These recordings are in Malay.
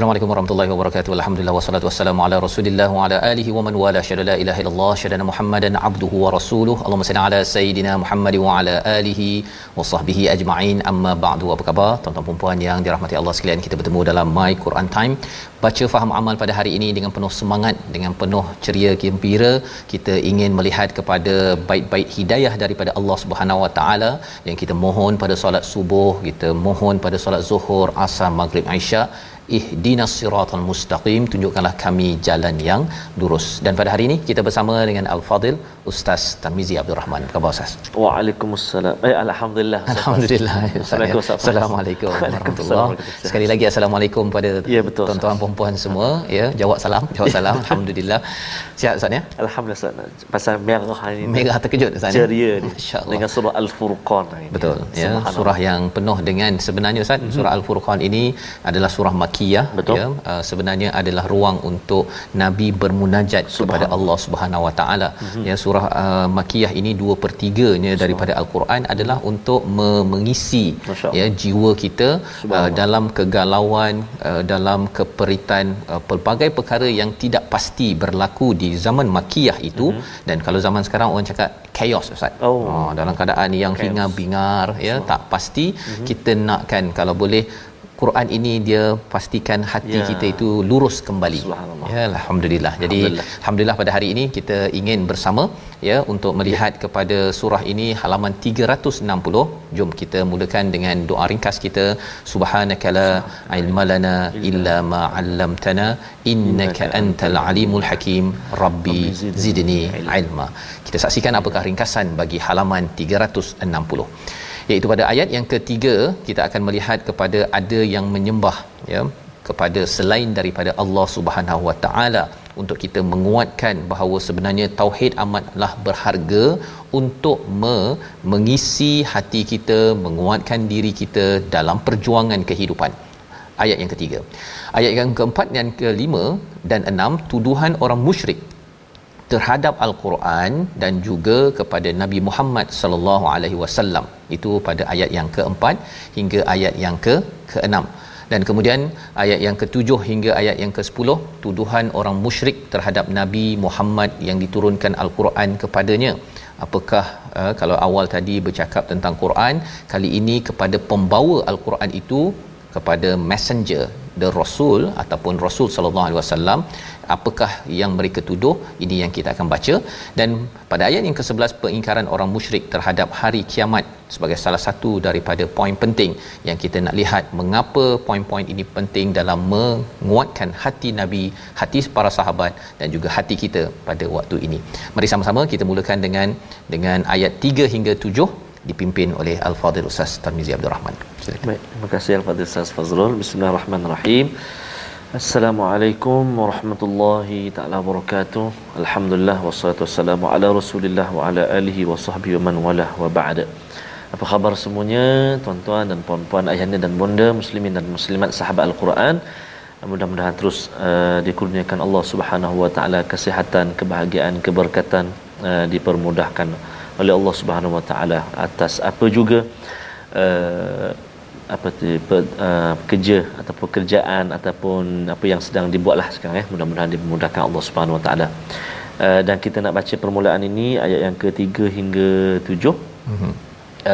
Assalamualaikum warahmatullahi wabarakatuh. Alhamdulillah wassalatu wassalamu ala Rasulillah wa ala alihi wa man wala syada la ilaha illallah syada Muhammadan abduhu wa rasuluh. Allahumma salli ala sayidina Muhammad wa ala alihi wa sahbihi ajma'in. Amma ba'du. Apa khabar tuan-tuan dan puan yang dirahmati Allah sekalian? Kita bertemu dalam My Quran Time. Baca faham amal pada hari ini dengan penuh semangat, dengan penuh ceria gembira. Kita ingin melihat kepada baik-baik hidayah daripada Allah Subhanahu wa taala yang kita mohon pada solat subuh, kita mohon pada solat zuhur, asar, maghrib, isyak ihdinas siratal mustaqim tunjukkanlah kami jalan yang lurus. Dan pada hari ini kita bersama dengan al-fadil ustaz Tamizi Abdul Rahman apa khabar ustaz Waalaikumsalam. Eh, Alhamdulillah. alhamdulillah Assalamualaikum, Ustaz. assalamualaikum warahmatullahi Waalaikumsalam. sekali lagi assalamualaikum pada Ya, betul, tuan-tuan puan-puan semua ya jawab salam jawab salam alhamdulillah sihat ustaz ya Alhamdulillah Ustaz. Pasal merah hari ini. merah terkejut ustaz ya? ceria ni. masyaallah Dengan surah Al-Furqan hari ini. Betul ya surah yang penuh dengan sebenarnya Ustaz mm-hmm. surah al-furqan ini adalah surah makiyah Betul. ya uh, sebenarnya adalah ruang untuk nabi bermunajat kepada Allah Subhanahu Wa Taala mm-hmm. ya surah uh, makiyah ini 2/3-nya daripada al-Quran adalah untuk me- mengisi ya jiwa kita uh, dalam kegalauan uh, dalam keperitan uh, pelbagai perkara yang tidak pasti berlaku di zaman makiyah itu mm-hmm. dan kalau zaman sekarang orang cakap chaos ustaz Oh. Ah, dalam keadaan yang Chaos. hingar bingar ya tak pasti mm-hmm. kita nakkan kalau boleh Quran ini dia pastikan hati Ya. kita itu lurus kembali. Ya alhamdulillah. Jadi Alhamdulillah. alhamdulillah pada hari ini kita ingin bersama ya untuk melihat kepada surah ini halaman 360. Jom kita mulakan dengan doa ringkas kita. Subhanakala ilmalana illa ma 'allamtana innaka antal alimul hakim. Rabbi zidni ilma. Kita saksikan apakah ringkasan bagi halaman 360 iaitu pada ayat yang ketiga kita akan melihat kepada ada yang menyembah ya kepada selain daripada Allah Subhanahu Wa Taala untuk kita menguatkan bahawa sebenarnya tauhid amatlah berharga untuk me- mengisi hati kita menguatkan diri kita dalam perjuangan kehidupan. Ayat yang ketiga. Ayat yang keempat dan kelima dan enam tuduhan orang musyrik terhadap al-Quran dan juga kepada Nabi Muhammad sallallahu alaihi wasallam. Itu pada ayat yang keempat hingga ayat yang ke keenam. Dan kemudian ayat yang ketujuh hingga ayat yang ke-10 tuduhan orang musyrik terhadap Nabi Muhammad yang diturunkan al-Quran kepadanya. Apakah uh, kalau awal tadi bercakap tentang Quran kali ini kepada pembawa al-Quran itu kepada messenger the rasul ataupun rasul sallallahu alaihi wasallam apakah yang mereka tuduh ini yang kita akan baca dan pada ayat yang ke-11 pengingkaran orang musyrik terhadap hari kiamat sebagai salah satu daripada poin penting yang kita nak lihat mengapa poin-poin ini penting dalam menguatkan hati nabi hati para sahabat dan juga hati kita pada waktu ini mari sama-sama kita mulakan dengan dengan ayat 3 hingga 7 dipimpin oleh Al-Fadhil Ustaz Tarmizi Abdul Rahman. Baik, terima kasih Al-Fadhil Ustaz Fazrul. Bismillahirrahmanirrahim. Assalamualaikum warahmatullahi taala wabarakatuh. Alhamdulillah wassalatu wassalamu ala Rasulillah wa ala alihi wa sahbihi wa man walah wa ba'da. Apa khabar semuanya, tuan-tuan dan puan-puan, ayahanda dan bonda, muslimin dan muslimat sahabat Al-Quran. Mudah-mudahan terus uh, dikurniakan Allah Subhanahu wa taala kesihatan, kebahagiaan, keberkatan uh, dipermudahkan oleh Allah Subhanahu wa taala atas apa juga uh, apa tu pe, uh, kerja atau pekerjaan ataupun apa yang sedang dibuatlah sekarang ya mudah-mudahan dimudahkan Allah Subhanahu Wa Taala uh, dan kita nak baca permulaan ini ayat yang ketiga hingga tujuh mm-hmm.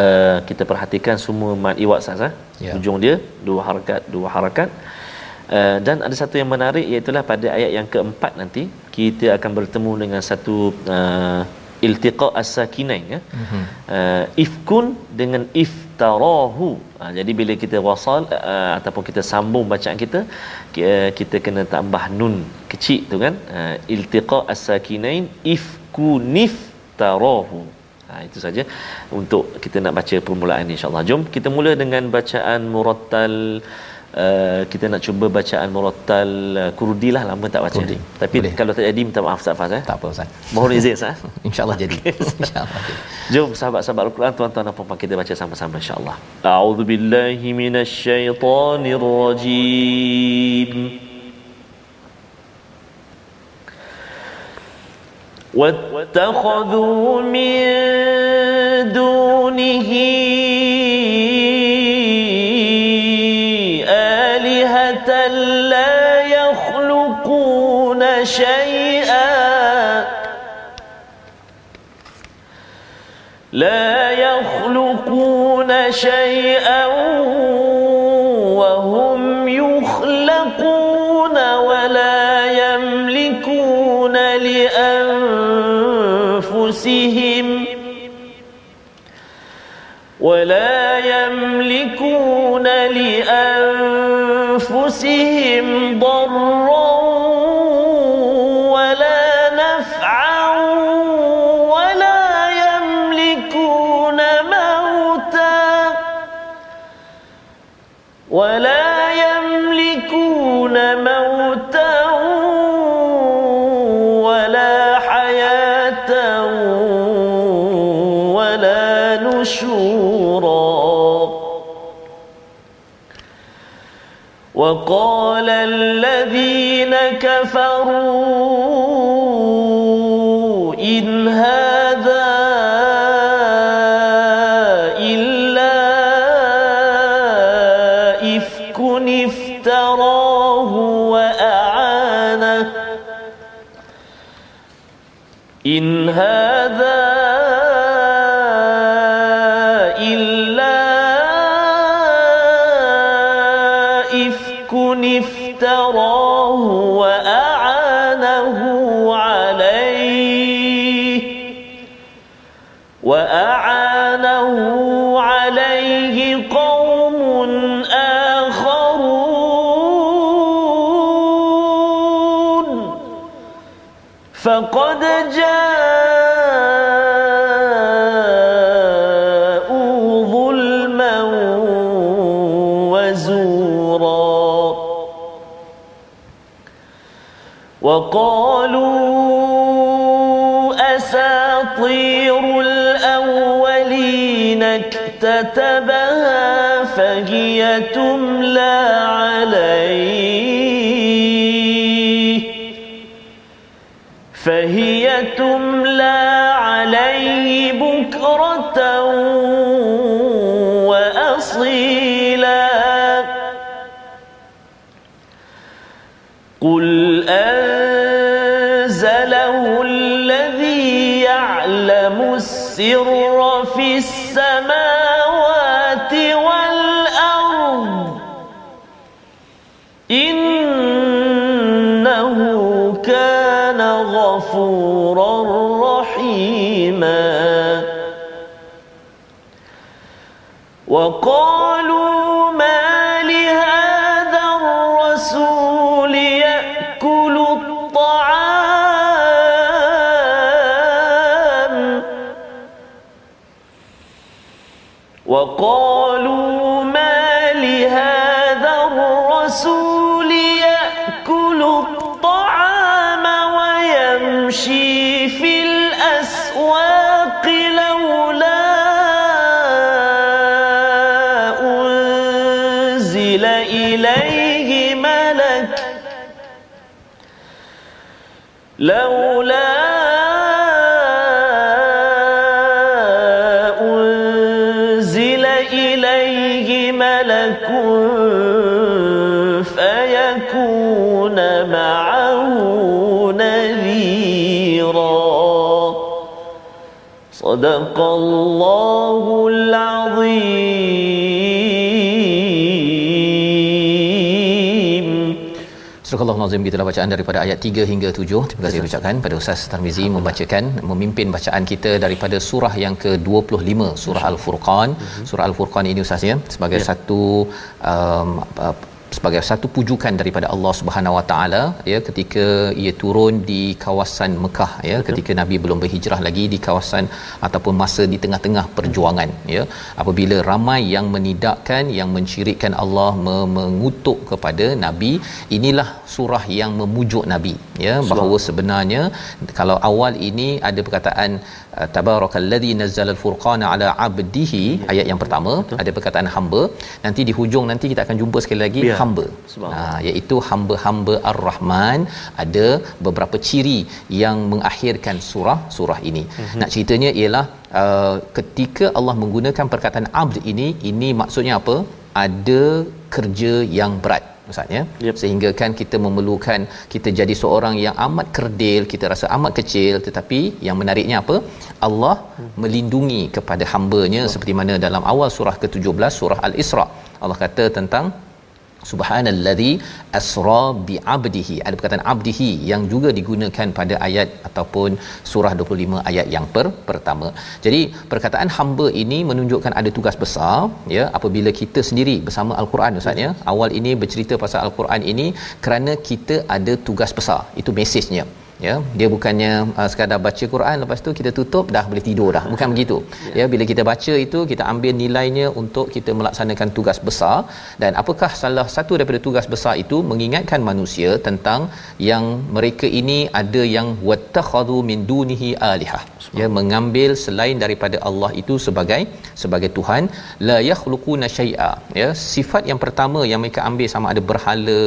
uh, kita perhatikan semua mad iwak sah yeah. ujung dia dua harakat dua harakat Uh, dan ada satu yang menarik iaitu pada ayat yang keempat nanti kita akan bertemu dengan satu uh, iltiqa as-sakinain ya. Uh-huh. Uh, ifkun dengan iftarahu. Uh, jadi bila kita wasal uh, ataupun kita sambung bacaan kita kita kena tambah nun kecil tu kan. Uh, iltiqa as-sakinain ifkuniftarahu. Ha, itu saja untuk kita nak baca permulaan insya-Allah. Jom kita mula dengan bacaan murattal Uh, kita nak cuba bacaan murattal uh, kurdi lah lama tak baca kurdi. tapi Boleh. kalau tak jadi minta maaf Ustaz Faz eh tak apa Ustaz mohon izin Ustaz insyaallah jadi insyaallah jom sahabat-sahabat Al-Quran tuan-tuan dan puan kita baca sama-sama insyaallah a'udzubillahi minasyaitonirrajim واتخذوا من دونه شيئا. لا يخلقون شيئا وهم يخلقون ولا يملكون لأنفسهم ولا يملكون لأنفسهم ضرا وقال الذين كفروا وقالوا أساطير الأولين اكتتبها فهي تملى فهي تملى السر في السماوات والأرض. غفورا رحيما. وقالوا صدق الله العظيم Surah Al-Nazim kita dah bacaan daripada ayat 3 hingga 7. Terima kasih ucapkan pada Ustaz Tarmizi membacakan memimpin bacaan kita daripada surah yang ke-25 surah Al-Furqan. Surah Al-Furqan ini Ustaz ya sebagai ya. satu um, sebagai satu pujukan daripada Allah Subhanahu Wa Taala ya ketika ia turun di kawasan Mekah ya Betul. ketika Nabi belum berhijrah lagi di kawasan ataupun masa di tengah-tengah perjuangan ya. Apabila ramai yang menidakkan yang mensyirikkan Allah mengutuk kepada Nabi inilah surah yang memujuk Nabi ya. Bahawa sebenarnya kalau awal ini ada perkataan uh, tabarakallazi nazzala al-furqana ala 'abdihi ya. ayat yang pertama Betul. ada perkataan hamba nanti di hujung nanti kita akan jumpa sekali lagi ya. hamba ha iaitu hamba-hamba ar-rahman ada beberapa ciri yang mengakhirkan surah surah ini uh-huh. nak ceritanya ialah uh, ketika Allah menggunakan perkataan abd ini ini maksudnya apa ada kerja yang berat maksudnya yep. sehingga kan kita memerlukan kita jadi seorang yang amat kerdil kita rasa amat kecil tetapi yang menariknya apa Allah hmm. melindungi kepada hamba-Nya oh. seperti mana dalam awal surah ke-17 surah al-Isra Allah kata tentang subhanallazi asra bi abdihi. Ada perkataan abdihi yang juga digunakan pada ayat ataupun surah 25 ayat yang per, pertama. Jadi perkataan hamba ini menunjukkan ada tugas besar ya apabila kita sendiri bersama al-Quran ustaz ya. Awal ini bercerita pasal al-Quran ini kerana kita ada tugas besar. Itu mesejnya ya dia bukannya uh, sekadar baca Quran lepas tu kita tutup dah boleh tidur dah. Bukan begitu. Ya. ya bila kita baca itu kita ambil nilainya untuk kita melaksanakan tugas besar. Dan apakah salah satu daripada tugas besar itu mengingatkan manusia tentang yang mereka ini ada yang wattakhadhu min dunihi alihah? Ya mengambil selain daripada Allah itu sebagai sebagai tuhan. La yakhluquna syai'a. Ya sifat yang pertama yang mereka ambil sama ada berhala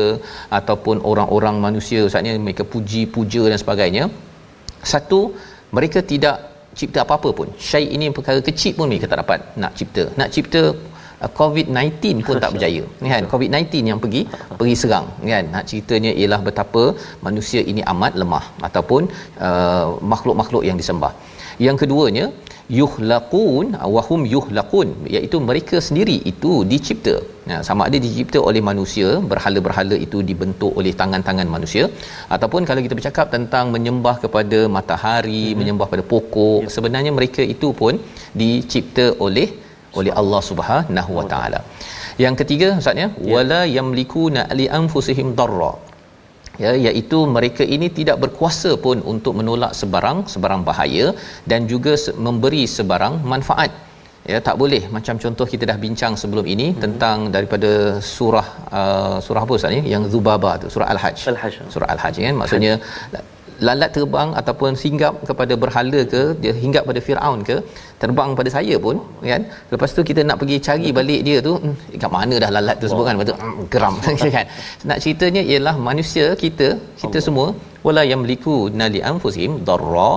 ataupun orang-orang manusia. Ustaznya mereka puji-puja dan sebagainya. Satu mereka tidak cipta apa-apa pun. Syai ini perkara kecil pun mereka tak dapat nak cipta. Nak cipta uh, COVID-19 pun tak berjaya. Kan? COVID-19 yang pergi pergi serang. Kan? Nak ceritanya ialah betapa manusia ini amat lemah. Ataupun uh, makhluk-makhluk yang disembah. Yang keduanya yuhlaqun wahum yuhlaqun iaitu mereka sendiri itu dicipta nah sama ada dicipta oleh manusia berhala-berhala itu dibentuk oleh tangan-tangan manusia ataupun kalau kita bercakap tentang menyembah kepada matahari hmm. menyembah pada pokok ya. sebenarnya mereka itu pun dicipta oleh oleh Allah Subhanahu Wa Taala yang ketiga ustaznya ya. wala yamlikuna li anfusihim darra ya iaitu mereka ini tidak berkuasa pun untuk menolak sebarang sebarang bahaya dan juga memberi sebarang manfaat. Ya tak boleh. Macam contoh kita dah bincang sebelum ini hmm. tentang daripada surah uh, surah apa ustaz ni? Yang zubaba tu surah al-hajj. Al-hajj. Surah al-hajj kan? Maksudnya Hajj lalat terbang ataupun singgap kepada berhala ke dia hinggap pada Firaun ke terbang pada saya pun kan? Lepas tu kita nak pergi cari balik dia tu hmm, kat mana dah lalat tu sebut kan? Betul hmm, geram. Kan? Nak ceritanya ialah manusia kita kita Allah. semua wala yamliku nali anfusihim darra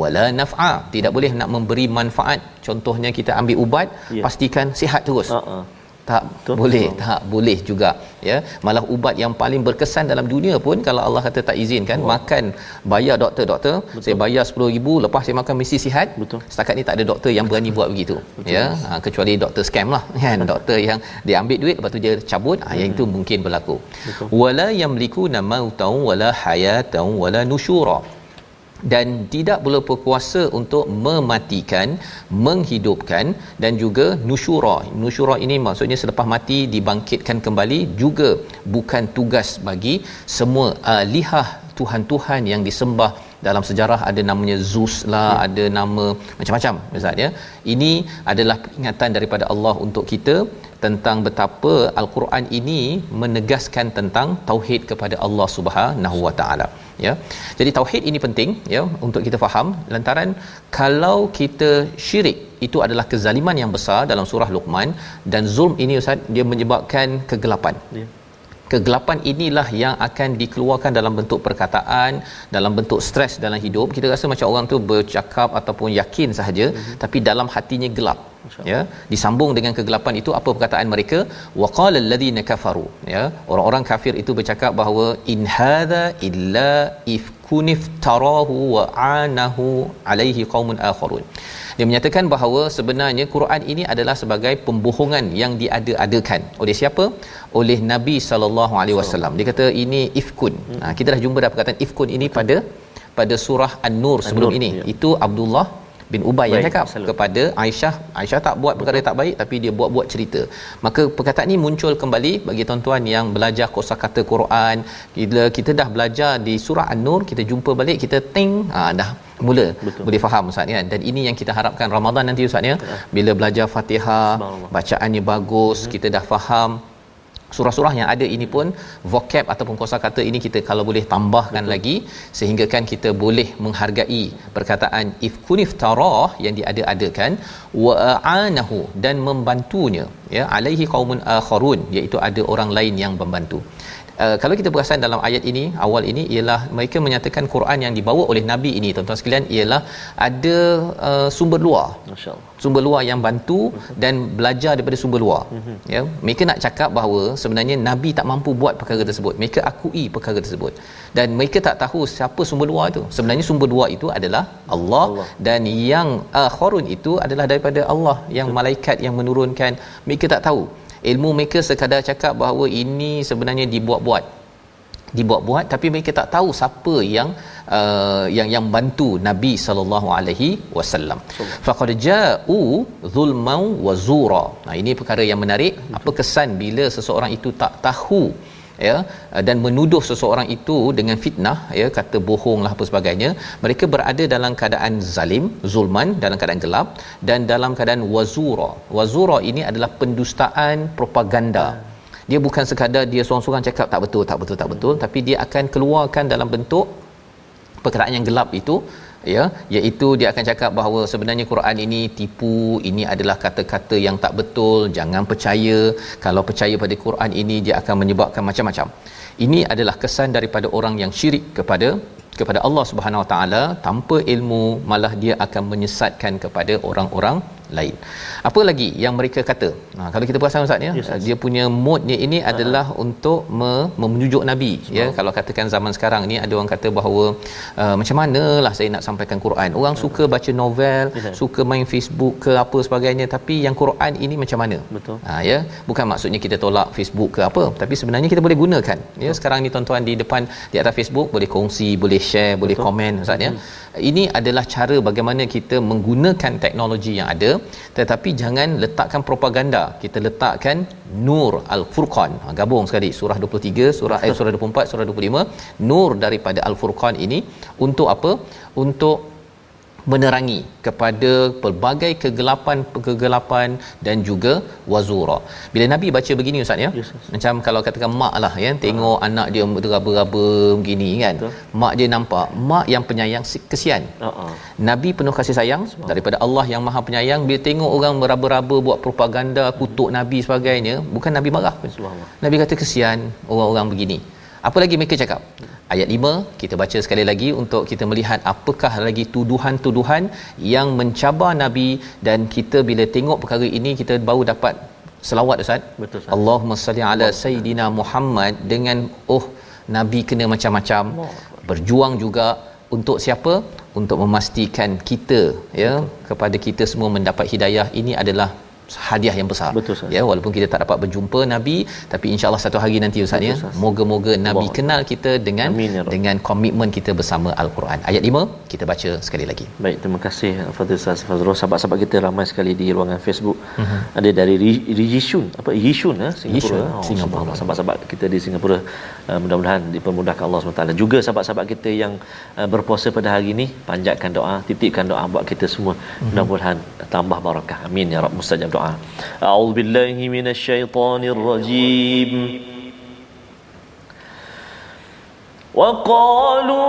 wala naf'a. Tidak boleh nak memberi manfaat. Contohnya kita ambil ubat yeah. pastikan sihat terus. Uh-uh tak Betul. boleh Betul. tak boleh juga ya malah ubat yang paling berkesan dalam dunia pun kalau Allah kata tak izinkan oh. makan bayar doktor doktor Betul. saya bayar 10000 lepas saya makan mesti sihat Betul. setakat ni tak ada doktor yang berani buat begitu Betul. ya ha, kecuali doktor scam lah kan doktor yang dia ambil duit lepas tu dia cabut hmm. ha, yang itu mungkin berlaku wala yamliku namautan wala hayatan wala nusyura dan tidak boleh berkuasa untuk mematikan, menghidupkan dan juga nusyura. Nusyura ini maksudnya selepas mati dibangkitkan kembali juga bukan tugas bagi semua alihah tuhan-tuhan yang disembah dalam sejarah ada namanya Zeus lah, ya. ada nama macam-macam Ustaz ya. Ini adalah peringatan daripada Allah untuk kita tentang betapa al-Quran ini menegaskan tentang tauhid kepada Allah Subhanahu Wa Taala ya. Jadi tauhid ini penting ya untuk kita faham lantaran kalau kita syirik itu adalah kezaliman yang besar dalam surah Luqman dan zulm ini ustaz dia menyebabkan kegelapan. Ya kegelapan inilah yang akan dikeluarkan dalam bentuk perkataan dalam bentuk stres dalam hidup. Kita rasa macam orang tu bercakap ataupun yakin sahaja mm-hmm. tapi dalam hatinya gelap ya. Disambung dengan kegelapan itu apa perkataan mereka? Waqala alladhina kafaru ya. Orang-orang kafir itu bercakap bahawa in hadha illa if ifkunif tarahu wa anahu alaihi qaumun akharun. Dia menyatakan bahawa sebenarnya Quran ini adalah sebagai pembohongan yang diada-adakan. Oleh siapa? Oleh Nabi sallallahu alaihi wasallam. Dia kata ini ifkun. Hmm. ha, kita dah jumpa dah perkataan ifkun ini pada pada surah an-nur sebelum An-Nur, ini. ya. itu Abdullah bin Ubay yang cakap Salam. kepada Aisyah. Aisyah tak buat perkara yang tak baik tapi dia buat-buat cerita. Maka perkataan ini muncul kembali bagi tuan-tuan yang belajar kosakata Quran. Bila kita dah belajar di surah An-Nur kita jumpa balik kita ting ha, dah mula. Betul. boleh faham ustaz kan? Dan ini yang kita harapkan Ramadan nanti ustaz ya? Bila belajar Fatihah bacaannya bagus hmm. kita dah faham surah-surah yang ada ini pun vocab ataupun kosakata ini kita kalau boleh tambahkan Betul. lagi sehingga kan kita boleh menghargai perkataan if kunif tarah yang diada-adakan wa anahu dan membantunya ya alaihi qaumun akharun iaitu ada orang lain yang membantu. Uh, kalau kita perasan dalam ayat ini awal ini ialah mereka menyatakan Quran yang dibawa oleh nabi ini tuan-tuan sekalian ialah ada uh, sumber luar. Masyaallah. Sumber luar yang bantu dan belajar daripada sumber luar. Uh-huh. ya mereka nak cakap bahawa sebenarnya nabi tak mampu buat perkara tersebut. Mereka akui perkara tersebut dan mereka tak tahu siapa sumber luar itu sebenarnya sumber luar itu adalah Allah, Allah. dan yang akhirun uh, itu adalah daripada Allah yang Betul. malaikat yang menurunkan mereka tak tahu ilmu mereka sekadar cakap bahawa ini sebenarnya dibuat-buat dibuat-buat tapi mereka tak tahu siapa yang uh, yang yang bantu Nabi sallallahu alaihi wasallam. Faqad ja'u zulman wa zura. Nah ini perkara yang menarik. Apa kesan bila seseorang itu tak tahu ya dan menuduh seseorang itu dengan fitnah ya kata bohong lah apa sebagainya. Mereka berada dalam keadaan zalim zulman dalam keadaan gelap dan dalam keadaan wazura. Wazura ini adalah pendustaan propaganda. Dia bukan sekadar dia seorang-seorang cakap tak betul tak betul tak betul tapi dia akan keluarkan dalam bentuk perkataan yang gelap itu ya iaitu dia akan cakap bahawa sebenarnya Quran ini tipu ini adalah kata-kata yang tak betul jangan percaya. Kalau percaya pada Quran ini dia akan menyebabkan macam-macam. Ini adalah kesan daripada orang yang syirik kepada kepada Allah Subhanahu Wa Taala tanpa ilmu malah dia akan menyesatkan kepada orang-orang lain. Apa lagi yang mereka kata? Nah, kalau kita perasan ustaz ya, yes, dia punya modnya ini uh-huh. adalah untuk me- memujuk nabi so, ya. Kalau katakan zaman sekarang ni ada orang kata bahawa uh, macam manalah saya nak sampaikan Quran. Orang uh-huh. suka baca novel, yes, suka main Facebook ke apa sebagainya tapi yang Quran ini macam mana? Betul. Ha ya, bukan maksudnya kita tolak Facebook ke apa, tapi sebenarnya kita boleh gunakan. Ya, sekarang ni tuan-tuan di depan di atas Facebook boleh kongsi, boleh share, boleh Betul. komen ustaz ya. Hmm. Ini adalah cara bagaimana kita menggunakan teknologi yang ada tetapi jangan letakkan propaganda. Kita letakkan nur al-furqan. Ha, gabung sekali. Surah 23 surah eh, surah 24 surah 25 nur daripada al-furqan ini untuk apa? Untuk menerangi kepada pelbagai kegelapan-kegelapan dan juga wazura. Bila Nabi baca begini ustaz ya. Yes, yes. Macam kalau katakan mak lah ya tengok uh anak dia beraba-raba begini kan. Betul. Mak dia nampak mak yang penyayang kesian. Uh-huh. Nabi penuh kasih sayang daripada Allah yang Maha Penyayang bila tengok orang beraba-raba buat propaganda kutuk uh Nabi sebagainya, bukan Nabi marah. Nabi kata kesian orang-orang begini. Apa lagi mereka cakap? Ayat 5 kita baca sekali lagi untuk kita melihat apakah lagi tuduhan-tuduhan yang mencabar Nabi dan kita bila tengok perkara ini kita baru dapat selawat Ustaz. Betul Ustaz. Allahumma salli ala sayidina Muhammad dengan oh Nabi kena macam-macam. Berjuang juga untuk siapa? Untuk memastikan kita ya kepada kita semua mendapat hidayah ini adalah hadiah yang besar. Betul, ya walaupun kita tak dapat berjumpa nabi tapi insyaallah satu hari nanti ustaz ya moga-moga nabi Allah. kenal kita dengan Amin, ya dengan komitmen kita bersama al-Quran. Ayat 5 kita baca sekali lagi baik terima kasih Fadil Ustaz Fazrul sahabat-sahabat kita ramai sekali di ruangan Facebook uh-huh. ada dari Yishun apa Yishun eh Singapura oh, Singapura sahabat-sahabat kita di Singapura uh, mudah-mudahan dipermudahkan Allah SWT juga sahabat-sahabat kita yang uh, berpuasa pada hari ini panjatkan doa titipkan doa buat kita semua uh-huh. mudah-mudahan tambah barakah amin ya rabb mustajab doa الدعاء أعوذ بالله من الشيطان الرجيم وقالوا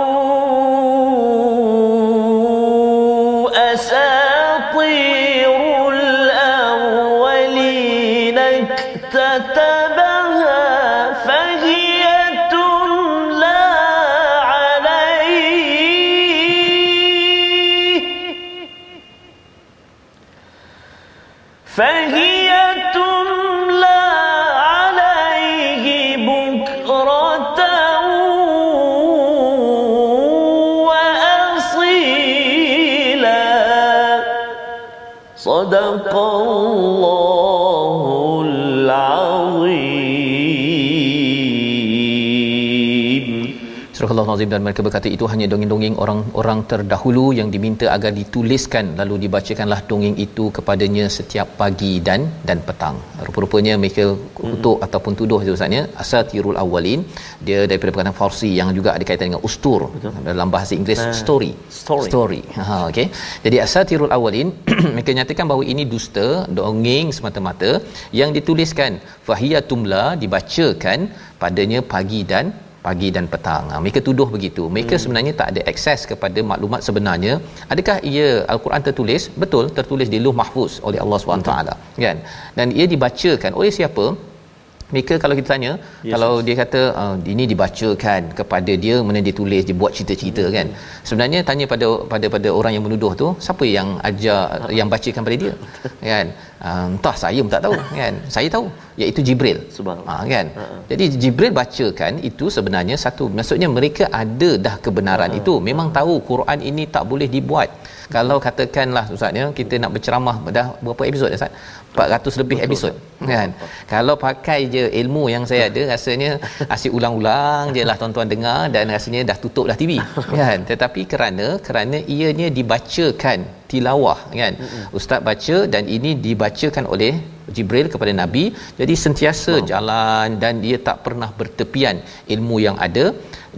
Nazim dan mereka berkata itu hanya dongeng-dongeng orang-orang terdahulu yang diminta agar dituliskan lalu dibacakanlah dongeng itu kepadanya setiap pagi dan dan petang. Rupa-rupanya mereka kutuk hmm. ataupun tuduh itu Ustaznya asatirul awwalin dia daripada perkataan Farsi yang juga ada kaitan dengan ustur Betul. dalam bahasa Inggeris nah, story. Story. story. Ha okey. Jadi asatirul awwalin mereka nyatakan bahawa ini dusta, dongeng semata-mata yang dituliskan fahiyatumla dibacakan padanya pagi dan pagi dan petang. Ha, mereka tuduh begitu. Mereka hmm. sebenarnya tak ada akses kepada maklumat sebenarnya. Adakah ia al-Quran tertulis? Betul, tertulis di Lauh Mahfuz oleh Allah SWT. Kan? Dan ia dibacakan oleh siapa? Mereka kalau kita tanya yes, kalau yes. dia kata uh, ini dibacakan kepada dia mana dia tulis dia buat cerita-cerita hmm. kan? Sebenarnya tanya pada pada pada orang yang menuduh tu siapa yang ajar yang bacakan pada dia? Kan? Uh, entah saya pun tak tahu kan? Saya tahu iaitu Jibril. Subhanallah. Ha, kan? Uh-huh. jadi Jibril bacakan itu sebenarnya satu maksudnya mereka ada dah kebenaran uh-huh. itu memang tahu Quran ini tak boleh dibuat. Kalau katakanlah ustaznya kita nak berceramah dah berapa episod dah ustaz 400 lebih Betul, episod kan? Kalau pakai je ilmu yang saya ada rasanya asyik ulang-ulang je lah tuan-tuan dengar dan rasanya dah tutup dah TV kan? Tetapi kerana kerana ianya dibacakan tilawah kan? Ustaz baca dan ini dibacakan oleh Jibril kepada Nabi. Jadi sentiasa wow. jalan dan dia tak pernah bertepian ilmu yang ada.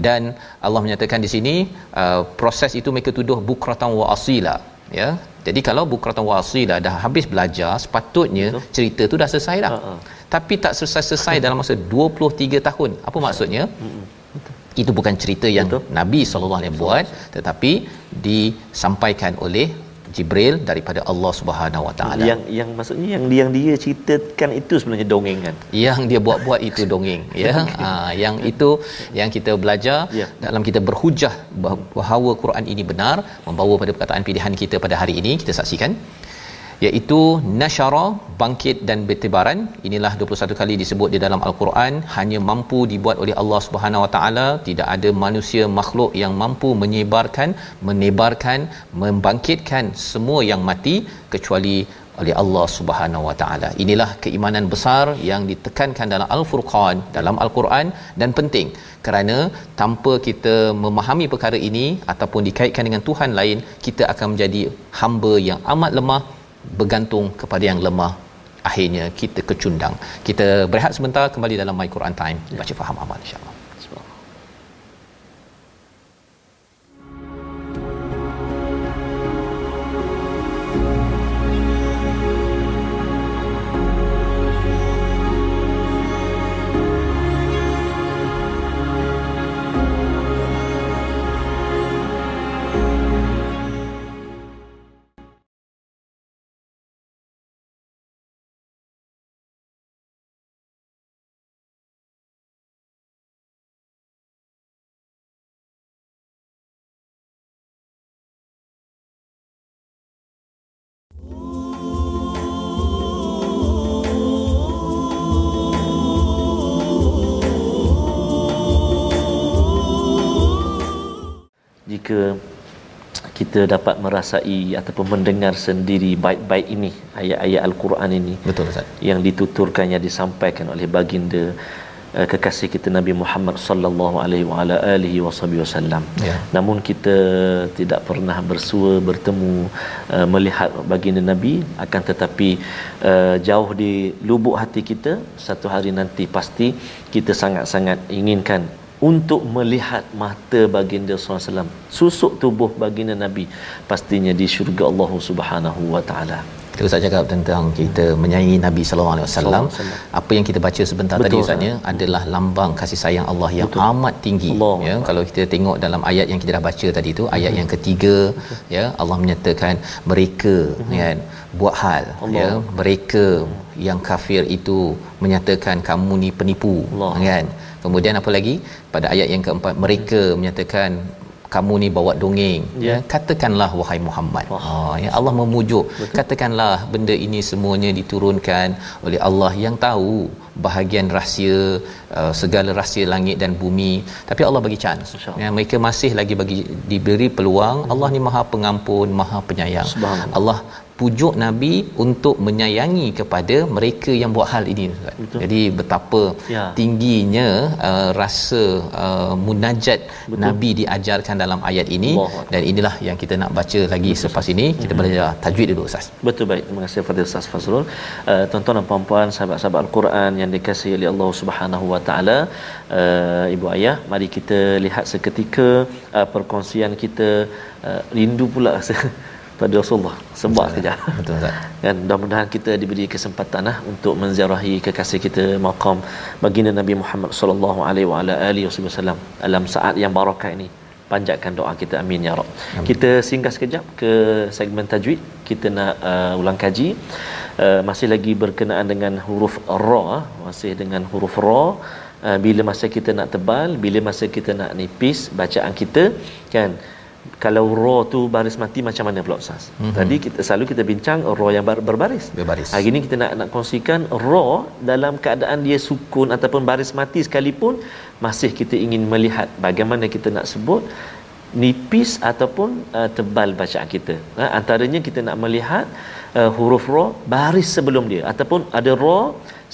Dan Allah menyatakan di sini uh, proses itu mereka tuduh bukratan wa asila ya jadi kalau bukratan wa asila dah habis belajar sepatutnya Betul. cerita tu dah selesai dah uh-huh. tapi tak selesai-selesai dalam masa 23 tahun apa maksudnya uh-huh. itu bukan cerita yang Betul. Nabi sallallahu alaihi buat tetapi disampaikan oleh Jibril daripada Allah Subhanahu Wa Taala. Yang yang maksudnya yang dia yang dia ceritakan itu sebenarnya dongeng kan. Yang dia buat-buat itu dongeng ya. ha, yang itu yang kita belajar ya. dalam kita berhujah bahawa Quran ini benar membawa pada perkataan pilihan kita pada hari ini kita saksikan iaitu nasyara bangkit dan bertebaran. Inilah 21 kali disebut di dalam al-Quran. Hanya mampu dibuat oleh Allah Subhanahu Wa Taala. Tidak ada manusia makhluk yang mampu menyebarkan menebarkan membangkitkan semua yang mati kecuali oleh Allah Subhanahu Wa Taala. Inilah keimanan besar yang ditekankan dalam al-Furqan dalam al-Quran dan penting kerana tanpa kita memahami perkara ini ataupun dikaitkan dengan Tuhan lain kita akan menjadi hamba yang amat lemah bergantung kepada yang lemah. Akhirnya kita kecundang. Kita berehat sebentar kembali dalam my Quran time. Baca faham amal insyaallah jika kita dapat merasai ataupun mendengar sendiri baik-baik ini ayat-ayat al-Quran ini betul Ustaz yang dituturkan yang disampaikan oleh baginda uh, kekasih kita Nabi Muhammad sallallahu alaihi wa ala alihi wasallam ya. namun kita tidak pernah bersua bertemu uh, melihat baginda Nabi akan tetapi uh, jauh di lubuk hati kita satu hari nanti pasti kita sangat-sangat inginkan untuk melihat mata baginda SAW susuk tubuh baginda Nabi pastinya di syurga Allah Subhanahu wa taala kita Ustaz cakap tentang kita menyayangi Nabi sallallahu alaihi wasallam apa yang kita baca sebentar Betul, tadi Ustaznya adalah lambang kasih sayang Allah yang Betul. amat tinggi Allah. ya kalau kita tengok dalam ayat yang kita dah baca tadi tu ayat hmm. yang ketiga Betul. ya Allah menyatakan mereka hmm. kan buat hal Allah. ya mereka yang kafir itu menyatakan kamu ni penipu Allah. kan Kemudian apa lagi? Pada ayat yang keempat mereka menyatakan kamu ni bawa dongeng. Ya, ya. katakanlah wahai Muhammad. Ha ya Allah memujuk. Betul. katakanlah benda ini semuanya diturunkan oleh Allah yang tahu bahagian rahsia uh, segala rahsia langit dan bumi. Tapi Allah bagi chance. Ya mereka masih lagi bagi diberi peluang. Hmm. Allah ni Maha Pengampun Maha Penyayang. Allah pujuk nabi untuk menyayangi kepada mereka yang buat hal ini Ustaz. Betul. Jadi betapa Ya. tingginya uh, rasa uh, munajat Betul. nabi diajarkan dalam ayat ini Akbar. dan inilah yang kita nak baca lagi Betul, selepas ini kita belajar tajwid dulu Ustaz. Betul baik. Terima kasih kepada Ustaz Fazrul. Uh, tuan-tuan dan puan-puan, sahabat-sahabat Al-Quran yang dikasihi oleh Allah Subhanahu Wa Taala, uh, ibu ayah, mari kita lihat seketika uh, perkongsian kita uh, rindu pula pada Rasulullah. Sebab sekejap. Betul Ustaz. kan mudah-mudahan kita diberi kesempatan lah untuk menziarahi kekasih kita maqam baginda Nabi Muhammad sallallahu alaihi wa ala alihi wasallam dalam saat yang barakah ini panjatkan doa kita amin ya rab. Kita singgah sekejap ke segmen tajwid. Kita nak uh, ulang kaji uh, masih lagi berkenaan dengan huruf ra, masih dengan huruf ra uh, bila masa kita nak tebal, bila masa kita nak nipis bacaan kita kan kalau ra tu baris mati macam mana pula ustaz? Mm-hmm. Tadi kita selalu kita bincang ra yang ber- berbaris. Berbaris. Hari ni kita nak nak kongsikan ra dalam keadaan dia sukun ataupun baris mati sekalipun masih kita ingin melihat bagaimana kita nak sebut nipis ataupun uh, tebal bacaan kita. Ha, antaranya kita nak melihat uh, huruf ra baris sebelum dia ataupun ada ra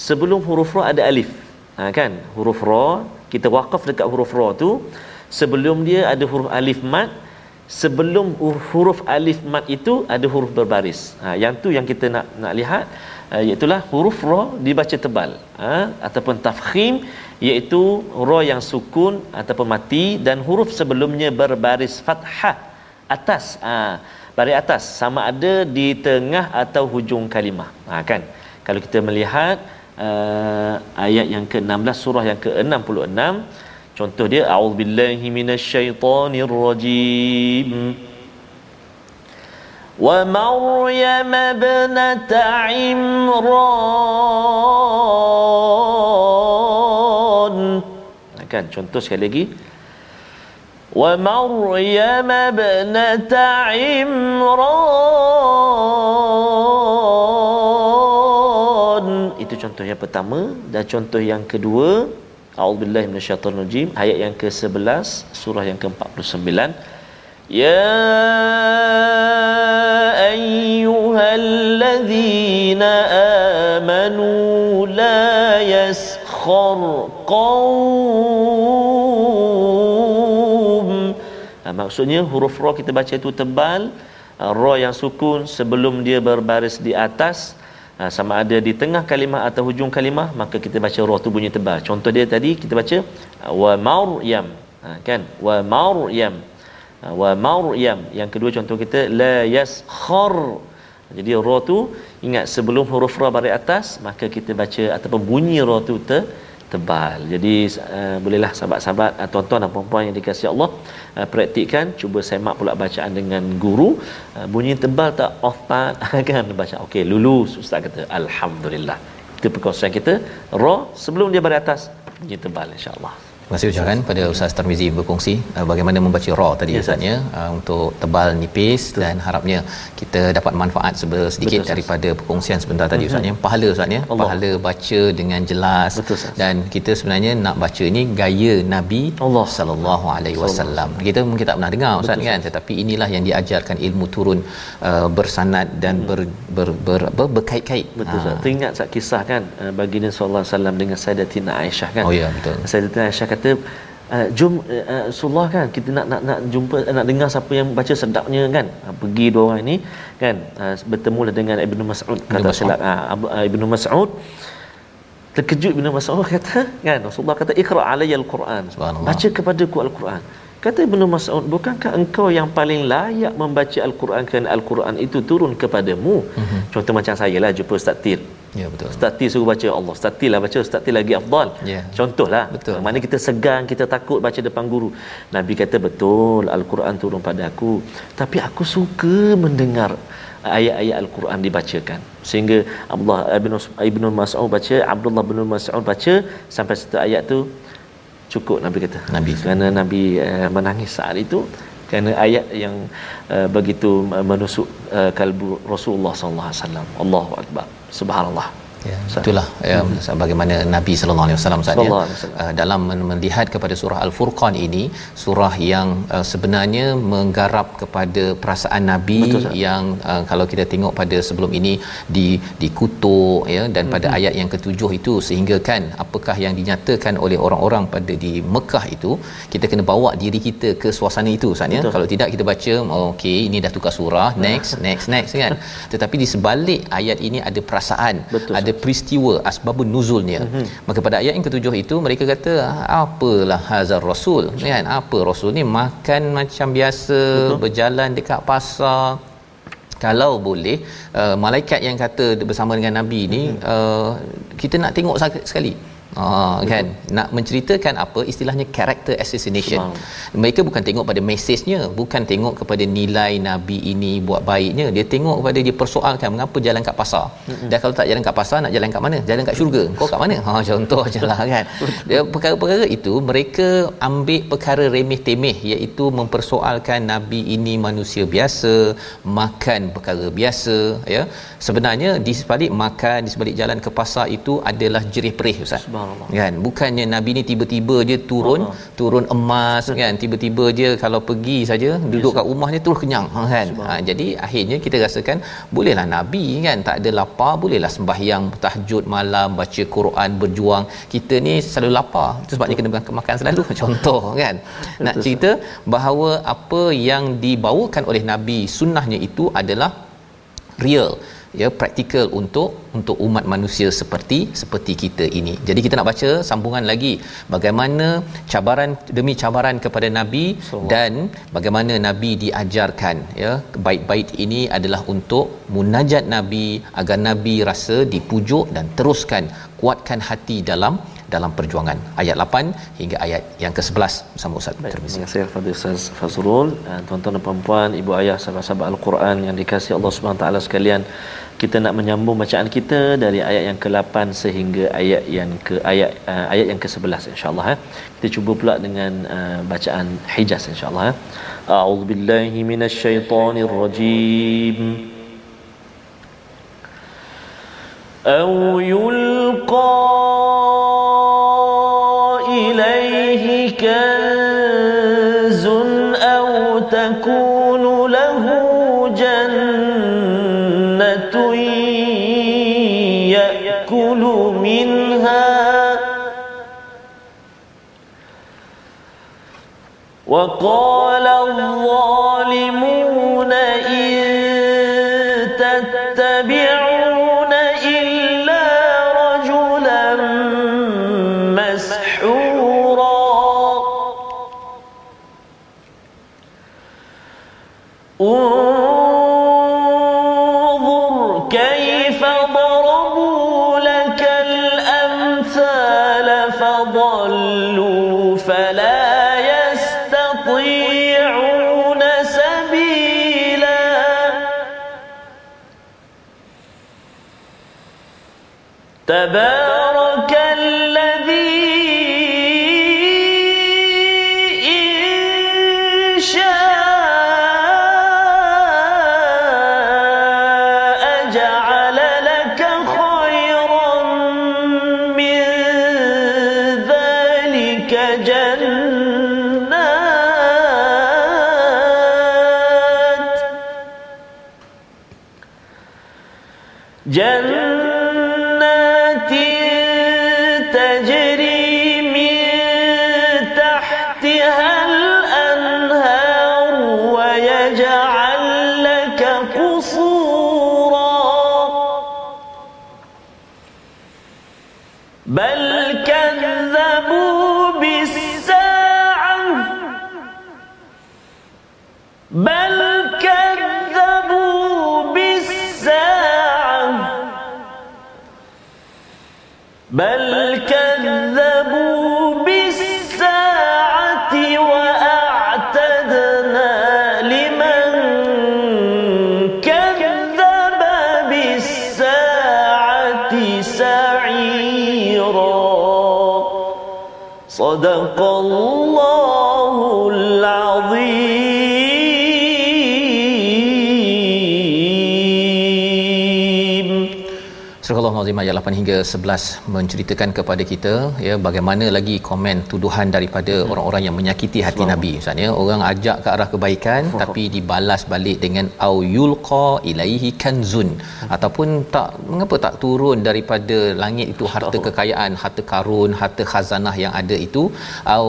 sebelum huruf ra ada alif. Ha, kan? Huruf ra kita waqaf dekat huruf ra tu sebelum dia ada huruf alif mat sebelum huruf alif mat itu ada huruf berbaris. Ha, yang tu yang kita nak nak lihat uh, iaitu huruf ra dibaca tebal ha, ataupun tafkhim iaitu ra yang sukun ataupun mati dan huruf sebelumnya berbaris fathah atas. Ha, baris atas sama ada di tengah atau hujung kalimah. Ha, kan? Kalau kita melihat uh, ayat yang ke-16 surah yang ke-66 Contoh dia a'udzubillahi minasyaitonirrajim. Wa Maryam ibnat Imran. Kan contoh sekali lagi. Wa Maryam ibnat Imran. Itu contoh yang pertama dan contoh yang kedua A'udzubillahi minasyaitonirrajim. Ayat yang ke-11 surah yang ke-49 Ya ayyuhalladzina amanu la yaskhar qaum ha, maksudnya huruf ra kita baca itu tebal. Ra yang sukun sebelum dia berbaris di atas Ha, sama ada di tengah kalimah atau hujung kalimah maka kita baca ra tu bunyi tebal. Contoh dia tadi kita baca wa maryam ha, kan? Wa maryam ha, wa maryam yang kedua contoh kita la yaskhar. Jadi ra tu ingat sebelum huruf ra baris atas maka kita baca ataupun bunyi ra tu te, tebal. Jadi uh, bolehlah sahabat-sahabat uh, tuan-tuan dan puan-puan yang dikasihi Allah uh, praktikkan. Cuba semak pula bacaan dengan guru. Uh, bunyi tebal tak? Part kan? Baca okey lulus ustaz kata alhamdulillah. Itu perkongsian kita. Ra sebelum dia baris atas bunyi tebal insyaallah Terima kasih ucapkan pada Ustaz Tarmizi berkongsi uh, bagaimana membaca ra tadi Ustaz ya uh, untuk tebal nipis Betul. dan harapnya kita dapat manfaat sedikit Betul, Ustaz. daripada perkongsian sebentar tadi Ustaz ya. Pahala Ustaz ya. Pahala baca dengan jelas Betul, Ustaz. dan kita sebenarnya nak baca ni gaya Nabi Allah. sallallahu alaihi wasallam. Kita mungkin tak pernah dengar Ustaz Betul, kan tetapi inilah yang diajarkan ilmu turun uh, bersanad dan ber, ber, ber, ber, berkait-kait. betul. Ustaz teringat tak kisah kan uh, baginda sallallahu alaihi wasallam dengan Sayyidatina Aisyah kan Oh ya betul. Sayyidatina Aisyah kata Uh, jom uh, Rasulullah kan kita nak nak nak jumpa nak dengar siapa yang baca sedapnya kan uh, pergi dua orang ini kan uh, bertemulah dengan Ibnu Mas'ud kata silap uh, uh, Ibnu Mas'ud terkejut Ibnu Mas'ud kata kan Rasulullah kata iqra alayya al-Quran. Baca kepadaku al-Quran. Kata Ibnu Mas'ud bukankah engkau yang paling layak membaca al-Quran kerana al-Quran itu turun kepadamu? Mm-hmm. contoh macam saya lah jumpa Ustaz Tir Ya betul. Ustaz Tir suruh baca. Allah Ustaz Tir lah baca Ustaz Tir lagi afdal. Ya. contohlah. Betul. mana kita segan kita takut baca depan guru. Nabi kata betul al-Quran turun pada aku. Tapi aku suka mendengar ayat-ayat al-Quran dibacakan. Sehingga Abdullah bin Ibnu Mas'ud baca Abdullah bin Mas'ud baca sampai satu ayat tu cukup Nabi kata. Nabi. kerana Nabi uh, menangis saat itu. Kerana ayat yang uh, begitu uh, menusuk uh, kalbu Rasulullah sallallahu alaihi wasallam. Allahu akbar subhanallah Ya, itulah ya, hmm. bagaimana Nabi sallallahu alaihi wasallam saja uh, dalam melihat kepada surah Al-Furqan ini surah yang uh, sebenarnya menggarap kepada perasaan Nabi Betul, yang uh, kalau kita tengok pada sebelum ini di dikutuk ya dan pada hmm. ayat yang ketujuh itu sehingga kan apakah yang dinyatakan oleh orang-orang pada di Mekah itu kita kena bawa diri kita ke suasana itu Ustaz ya. Kalau tidak kita baca oh, okey ini dah tukar surah next next next kan. Tetapi di sebalik ayat ini ada perasaan Betul, ada peristiwa asbabun nuzulnya mm-hmm. maka pada ayat yang ketujuh itu mereka kata apalah hazar rasul kan apa rasul ni makan macam biasa Betul. berjalan dekat pasar kalau boleh uh, malaikat yang kata bersama dengan nabi ni mm-hmm. uh, kita nak tengok sekali Ah kan nak menceritakan apa istilahnya character assassination. Semang. Mereka bukan tengok pada mesejnya, bukan tengok kepada nilai nabi ini buat baiknya, dia tengok kepada dia persoalkan mengapa jalan kat pasar. Mm-hmm. Dan kalau tak jalan kat pasar nak jalan kat mana? Jalan kat syurga. Kau kat mana? Ha contoh ajalah kan. Dia perkara-perkara itu mereka ambil perkara remeh temeh iaitu mempersoalkan nabi ini manusia biasa, makan perkara biasa ya. Sebenarnya di sebalik makan di sebalik jalan ke pasar itu adalah jerih perih ustaz. Kan bukannya nabi ni tiba-tiba dia turun uh turun emas kan tiba-tiba dia kalau pergi saja duduk yes. kat rumahnya terus kenyang ha, kan. Ha, jadi akhirnya kita rasakan bolehlah nabi kan tak ada lapar bolehlah sembahyang tahajud malam baca Quran berjuang. Kita ni selalu lapar. Itu sebabnya kena makan selalu contoh kan. Nak cerita bahawa apa yang dibawakan oleh nabi sunnahnya itu adalah real ya praktikal untuk untuk umat manusia seperti seperti kita ini. Jadi kita nak baca sambungan lagi bagaimana cabaran demi cabaran kepada nabi so, dan bagaimana nabi diajarkan ya baik-baik ini adalah untuk munajat nabi agar nabi rasa dipujuk dan teruskan kuatkan hati dalam dalam perjuangan ayat 8 hingga ayat yang ke-11 bersama Ustaz Tirmizi. Terima kasih kepada Ustaz Fazrul dan tuan-tuan dan puan-puan, ibu ayah sahabat-sahabat Al-Quran yang dikasihi Allah Subhanahu taala sekalian. Kita nak menyambung bacaan kita dari ayat yang ke-8 sehingga ayat yang ke ayat uh, ayat yang ke-11 insya-Allah eh. Kita cuba pula dengan uh, bacaan Hijaz insya-Allah eh. A'udzubillahi minasyaitonirrajim. أو يلقى وقال صدق الله Azim ayat 8 hingga 11 menceritakan kepada kita ya bagaimana lagi komen tuduhan daripada hmm. orang-orang yang menyakiti hati Selamat. Nabi misalnya orang ajak ke arah kebaikan oh. tapi dibalas balik dengan au yulqa ilaihi kanzun hmm. ataupun tak mengapa tak turun daripada langit itu harta kekayaan harta karun harta khazanah yang ada itu au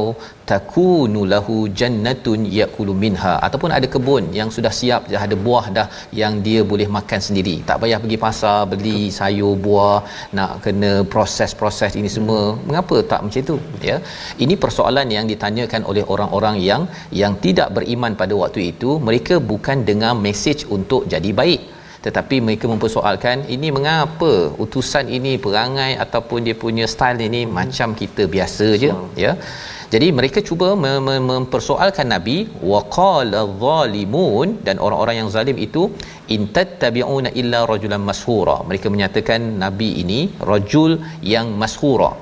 takunu lahu jannatun yakulu minha. Ataupun ada kebun yang sudah siap dah ada buah dah yang dia boleh makan sendiri. Tak payah pergi pasar beli sayur buah nak kena proses-proses ini semua. Mengapa tak macam itu? Ya. Ini persoalan yang ditanyakan oleh orang-orang yang yang tidak beriman pada waktu itu. Mereka bukan dengar mesej untuk jadi baik tetapi mereka mempersoalkan ini mengapa utusan ini perangai ataupun dia punya style ini hmm. macam kita biasa je hmm. ya jadi mereka cuba mem- mem- mempersoalkan nabi waqala zalimun dan orang-orang yang zalim itu intattabi'una illa rajulan mashura mereka menyatakan nabi ini rajul yang mashura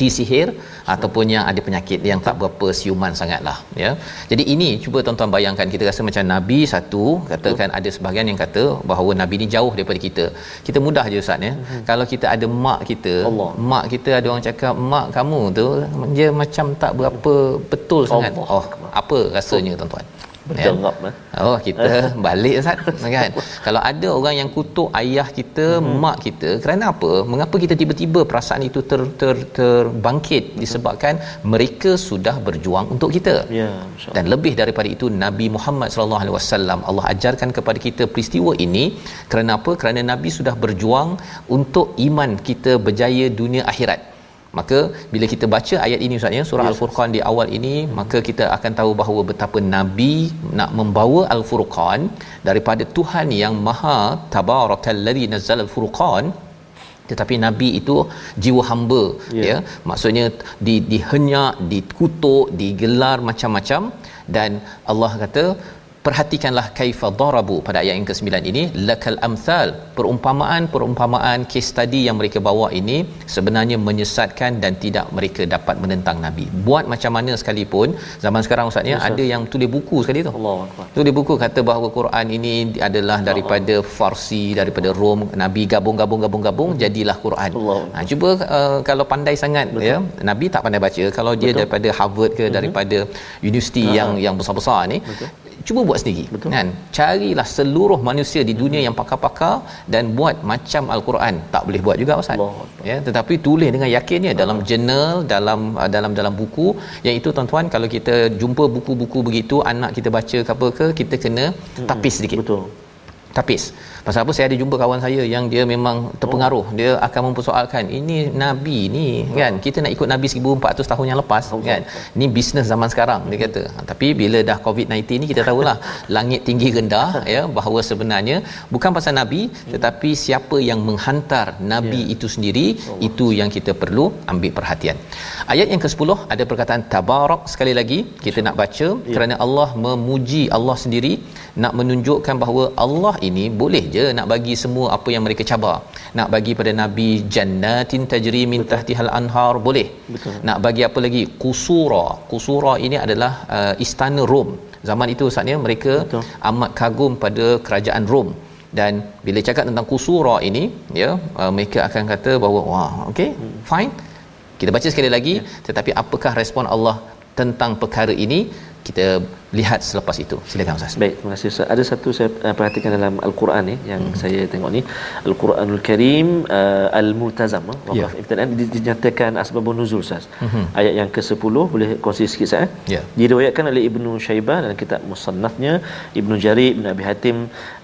disihir ataupun yang ada penyakit yang tak berapa siuman sangatlah ya jadi ini cuba tuan-tuan bayangkan kita rasa macam nabi satu katakan Betul. ada sebahagian yang kata bahawa nabi ni jauh daripada kita kita mudah je ustaz ya hmm. kalau kita ada mak kita Allah. mak kita ada orang cakap mak kamu tu dia macam tak berapa betul sangat oh apa rasanya tuan-tuan berderap ya? oh kita balik Ustaz. Kan? Kalau ada orang yang kutuk ayah kita hmm. mak kita kerana apa? Mengapa kita tiba-tiba perasaan itu ter, ter terbangkit? Hmm. disebabkan mereka sudah berjuang untuk kita. Ya dan lebih daripada itu Nabi Muhammad sallallahu alaihi wasallam Allah ajarkan kepada kita peristiwa ini. Kerana apa? Kerana nabi sudah berjuang untuk iman kita berjaya dunia akhirat maka bila kita baca ayat ini ustaz ya surah yes. al-furqan di awal ini maka kita akan tahu bahawa betapa nabi nak membawa al-furqan daripada Tuhan yang maha tabarakallazi nazzal al-furqan tetapi nabi itu jiwa hamba yeah. ya maksudnya di dihenyak dikutuk digelar macam-macam dan Allah kata perhatikanlah kaifa darabu pada ayat yang ke-9 ini. Lakal amsal perumpamaan perumpamaan case study yang mereka bawa ini sebenarnya menyesatkan dan tidak mereka dapat menentang nabi. Buat macam mana sekalipun zaman sekarang ustaz ya ada yang tulis buku sekali tu. Allah tulis buku kata bahawa Quran ini adalah daripada Farsi daripada Rom. Nabi gabung-gabung gabung-gabung jadilah Quran. Allah. Ha, cuba uh, kalau pandai sangat Betul. ya nabi tak pandai baca. Kalau dia Betul. daripada Harvard ke hmm. daripada universiti uh yang yang besar-besar ni Betul cuba buat sendiri. Betul. kan? Carilah seluruh manusia di dunia yang pakar-pakar dan buat macam al-Quran. Tak boleh buat juga ustaz. Ya tetapi tulis dengan yakinnya dalam jurnal dalam uh, dalam dalam buku. Yang itu tuan-tuan kalau kita jumpa buku-buku begitu anak kita baca ke apa ke kita kena tapis sedikit. Betul. Tapis Pasal apa saya ada jumpa kawan saya yang dia memang terpengaruh. Oh. Dia akan mempersoalkan ini nabi ni oh. kan. Kita nak ikut nabi 1400 tahun yang lepas oh. kan. Ni bisnes zaman sekarang dia kata. Ha, tapi bila dah COVID-19 ni kita tahulah langit tinggi rendah ya bahawa sebenarnya bukan pasal nabi tetapi siapa yang menghantar nabi yeah. itu sendiri oh. itu yang kita perlu ambil perhatian. Ayat yang ke-10 ada perkataan tabarak sekali lagi kita nak baca yeah. kerana Allah memuji Allah sendiri nak menunjukkan bahawa Allah ini boleh je nak bagi semua apa yang mereka cabar. Nak bagi pada nabi jannatin tajri min tahtihal anhar. Boleh. Betul. Nak bagi apa lagi? Kusura kusura ini adalah uh, istana rom. Zaman itu saatnya mereka betul. amat kagum pada kerajaan rom. Dan bila cakap tentang kusura ini ya uh, mereka akan kata bahawa wah okey hmm. fine. Kita baca sekali lagi. Ya. tetapi apakah respon Allah tentang perkara ini? Kita lihat selepas itu. Silakan Ustaz. Baik, terima kasih Ustaz. Ada satu saya uh, perhatikan dalam Al-Quran ni yang hmm. saya tengok ni, Al-Quranul Karim uh, Al-Multazam, uh, waqaf yeah. ibtidaan dinyatakan asbabun nuzul Ustaz. Hmm. Ayat yang ke-10 boleh kongsi sikit saya. Eh? Yeah. Diriwayatkan oleh Ibnu Syaibah dalam kitab Musannafnya, Ibnu Jarir Ibnu Abi Hatim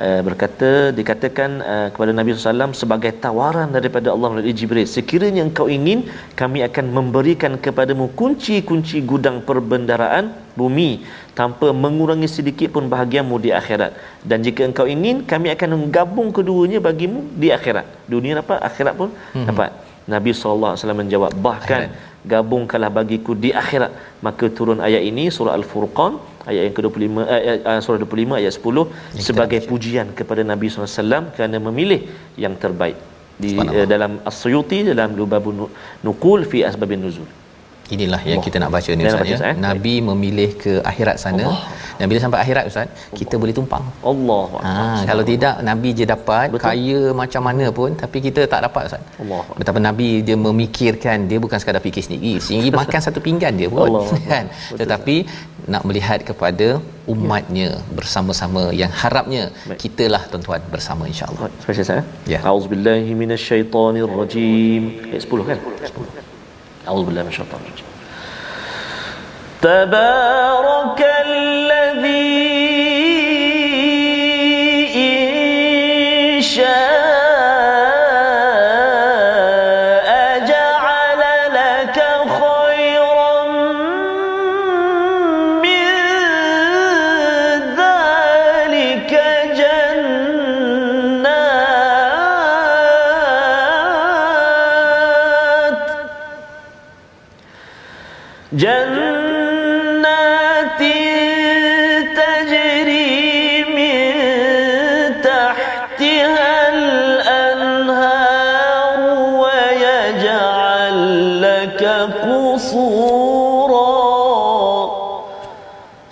uh, berkata dikatakan uh, kepada Nabi SAW sebagai tawaran daripada Allah melalui Jibril, sekiranya engkau ingin kami akan memberikan kepadamu kunci-kunci gudang perbendaraan bumi tanpa mengurangi sedikit pun bahagiamu di akhirat. Dan jika engkau ingin kami akan menggabung keduanya bagimu di akhirat. Dunia dapat akhirat pun hmm. dapat. Nabi SAW menjawab bahkan akhirat. gabungkanlah bagiku di akhirat. Maka turun ayat ini surah al-furqan ayat yang ke-25 eh, eh, surah 25 ayat 10 Ini sebagai pujian kepada Nabi SAW kerana memilih yang terbaik. Di uh, dalam as-suyuti dalam lubabun nukul fi asbabin nuzul Inilah yang Allah. kita nak baca ni Ustaz baca, ya. Ustaz, eh? Nabi memilih ke akhirat sana dan bila sampai akhirat Ustaz, kita boleh tumpang. Allah Ha, kalau tidak Nabi je dapat Betul. kaya macam mana pun tapi kita tak dapat Ustaz. Allah. Betapa Nabi dia memikirkan dia bukan sekadar fikir sendiri, sendiri makan satu pinggan dia pun Allah. kan. Tetapi nak melihat kepada umatnya bersama-sama yang harapnya Baik. kitalah tuan-tuan bersama insya-Allah. Spesial saya. Ya. A'udzubillahi minasyaitonirrajim. Ayat 10 kan? 10. أعوذ بالله من الشيطان الرجيم. تبارك الذي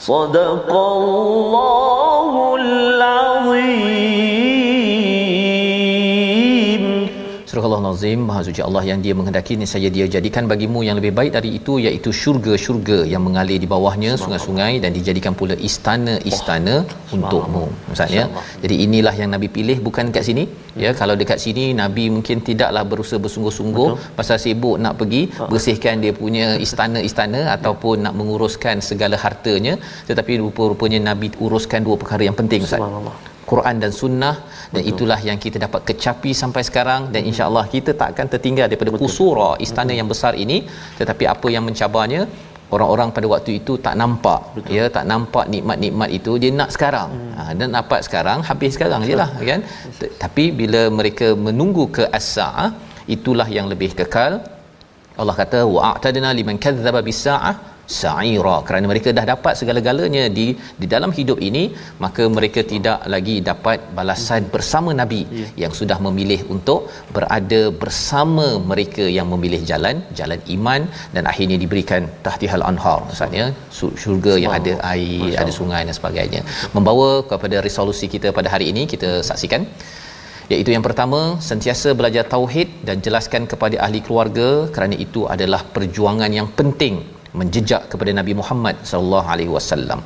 صدق الله Allah-Nazim Maha Suci Allah yang dia menghendaki ni saya dia jadikan bagimu yang lebih baik dari itu iaitu syurga-syurga yang mengalir di bawahnya sungai-sungai dan dijadikan pula istana-istana untukmu Ustaz ya. Jadi inilah yang Nabi pilih bukan dekat sini. Ya kalau dekat sini Nabi mungkin tidaklah berusaha bersungguh-sungguh pasal sibuk nak pergi bersihkan dia punya istana-istana ataupun nak menguruskan segala hartanya tetapi rupa-rupanya Nabi uruskan dua perkara yang penting Ustaz. Quran dan sunnah dan itulah yang kita dapat kecapi sampai sekarang. Dan insyaallah kita tak akan tertinggal daripada kusura istana yang besar ini. Tetapi apa yang mencabarnya orang-orang pada waktu itu tak nampak. Betul. ya tak nampak nikmat-nikmat itu. Dia nak sekarang. Hmm. ha, dan dapat sekarang habis sekarang je lah kan? Tapi bila mereka menunggu ke as-saah itulah yang lebih kekal. Allah kata wa'tadna liman kadzdzaba bis-saah sa'ira. Kerana mereka dah dapat segala-galanya di di dalam hidup ini maka mereka tidak lagi dapat balasan bersama nabi Ya. yang sudah memilih untuk berada bersama mereka yang memilih jalan jalan iman dan akhirnya diberikan tahtihal anhar maksudnya su- syurga yang ada air ada sungai dan sebagainya. Membawa kepada resolusi kita pada hari ini kita saksikan. Iaitu yang pertama sentiasa belajar tauhid dan jelaskan kepada ahli keluarga. Kerana itu adalah perjuangan yang penting menjejak kepada Nabi Muhammad sallallahu alaihi wasallam.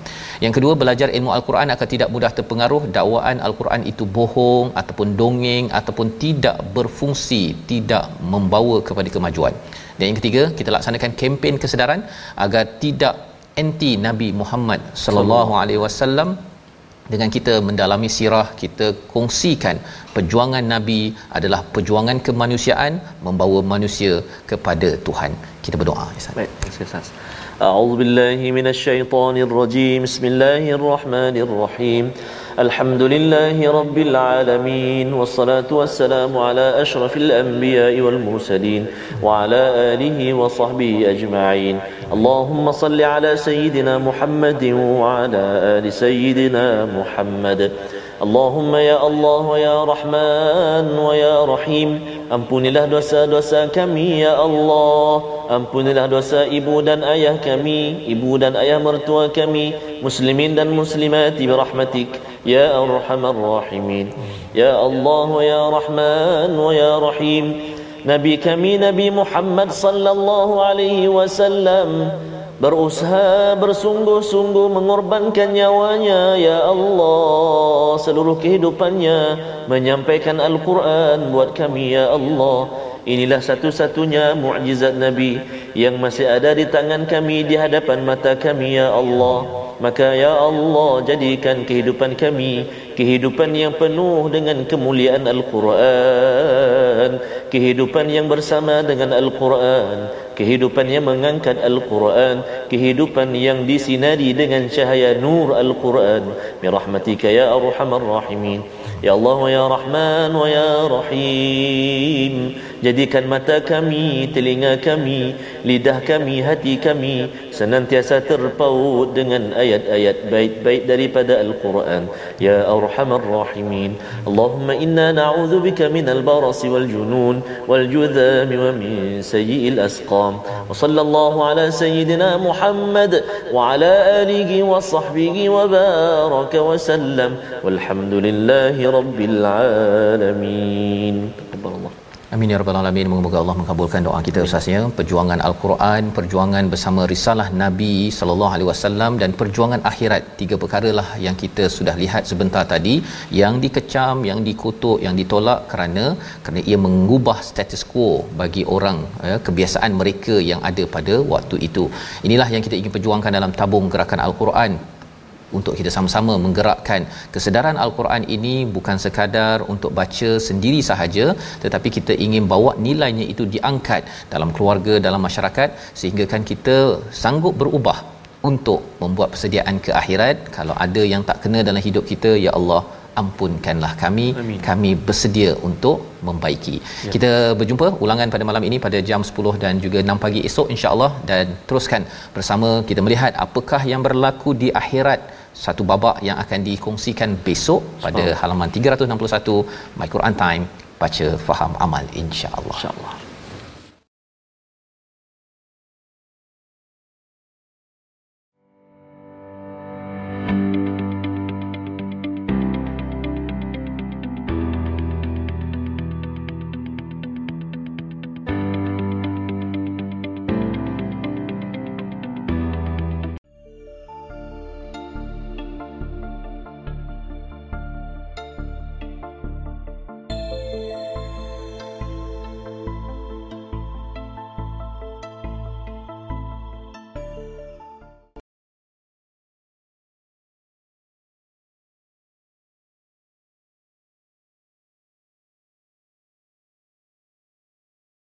Yang kedua belajar ilmu al-Quran akan tidak mudah terpengaruh dakwaan al-Quran itu bohong ataupun dongeng ataupun tidak berfungsi, tidak membawa kepada kemajuan. Dan yang ketiga, kita laksanakan kempen kesedaran agar tidak anti Nabi Muhammad sallallahu alaihi wasallam dengan kita mendalami sirah kita kongsikan perjuangan nabi adalah perjuangan kemanusiaan membawa manusia kepada Tuhan kita berdoa Ustaz Baik, terima kasih Ustaz. أعوذ بالله من الشيطان الرجيم بسم الله الرحمن الرحيم الحمد لله رب العالمين والصلاة والسلام على أشرف الأنبياء والمرسلين وعلى آله وصحبه أجمعين اللهم صل على سيدنا محمد وعلى آل سيدنا محمد اللهم يا الله ويا رحمن ويا رحيم Ampunilah dosa-dosa kami ya Allah Ampunilah dosa ibu dan ayah kami Ibu dan ayah mertua kami Muslimin dan muslimati birahmatik Ya Arhamar Rahimin. Ya Allah ya Rahman ya Rahim. Nabi kami Nabi Muhammad sallallahu alaihi wasallam berusaha bersungguh-sungguh mengorbankan nyawanya ya Allah. Seluruh kehidupannya menyampaikan Al-Quran buat kami ya Allah inilah satu-satunya mukjizat Nabi yang masih ada di tangan kami di hadapan mata kami ya Allah. Maka ya Allah jadikan kehidupan kami kehidupan yang penuh dengan kemuliaan Al-Quran kehidupan yang bersama dengan Al-Quran kehidupan yang mengangkat Al-Quran kehidupan yang disinari dengan cahaya nur Al-Quran. Birahmatika ya arhamar rahimin Ya Allah ya Rahman ya Rahim Jadikan mata kami, telinga kami, lidah kami, hati kami senantiasa terpaut dengan ayat-ayat baik-baik daripada Al-Quran. Ya Arhamar Rahimin. Allahumma inna na'udhu bika min al-baras wal junun wal judham wa min sayyi'il asqam. Wa sallallahu ala sayyidina Muhammad wa ala alihi wa sahbihi wa baraka wa sallam. Walhamdulillahi rabbil alamin. Alhamdulillah. Amin ya rabbal alamin. Moga-moga Allah mengabulkan doa kita ustaznya. Perjuangan al-Quran, perjuangan bersama risalah Nabi sallallahu alaihi wasallam dan perjuangan akhirat. Tiga perkaralah yang kita sudah lihat sebentar tadi yang dikecam, yang dikutuk, yang ditolak kerana kerana ia mengubah status quo bagi orang ya, kebiasaan mereka yang ada pada waktu itu. Inilah yang kita ingin perjuangkan dalam tabung gerakan al-Quran untuk kita sama-sama menggerakkan kesedaran al-Quran ini bukan sekadar untuk baca sendiri sahaja tetapi kita ingin bawa nilainya itu diangkat dalam keluarga dalam masyarakat sehingga kan kita sanggup berubah untuk membuat persediaan ke akhirat. Kalau ada yang tak kena dalam hidup kita ya Allah ampunkanlah kami Amin. kami bersedia untuk membaiki. Ya. Kita berjumpa ulangan pada malam ini pada jam 10 dan juga 6 pagi esok insya-Allah dan teruskan bersama kita melihat apakah yang berlaku di akhirat satu babak yang akan dikongsikan besok pada halaman 361 My Quran Time baca faham amal insya-Allah. InsyaAllah.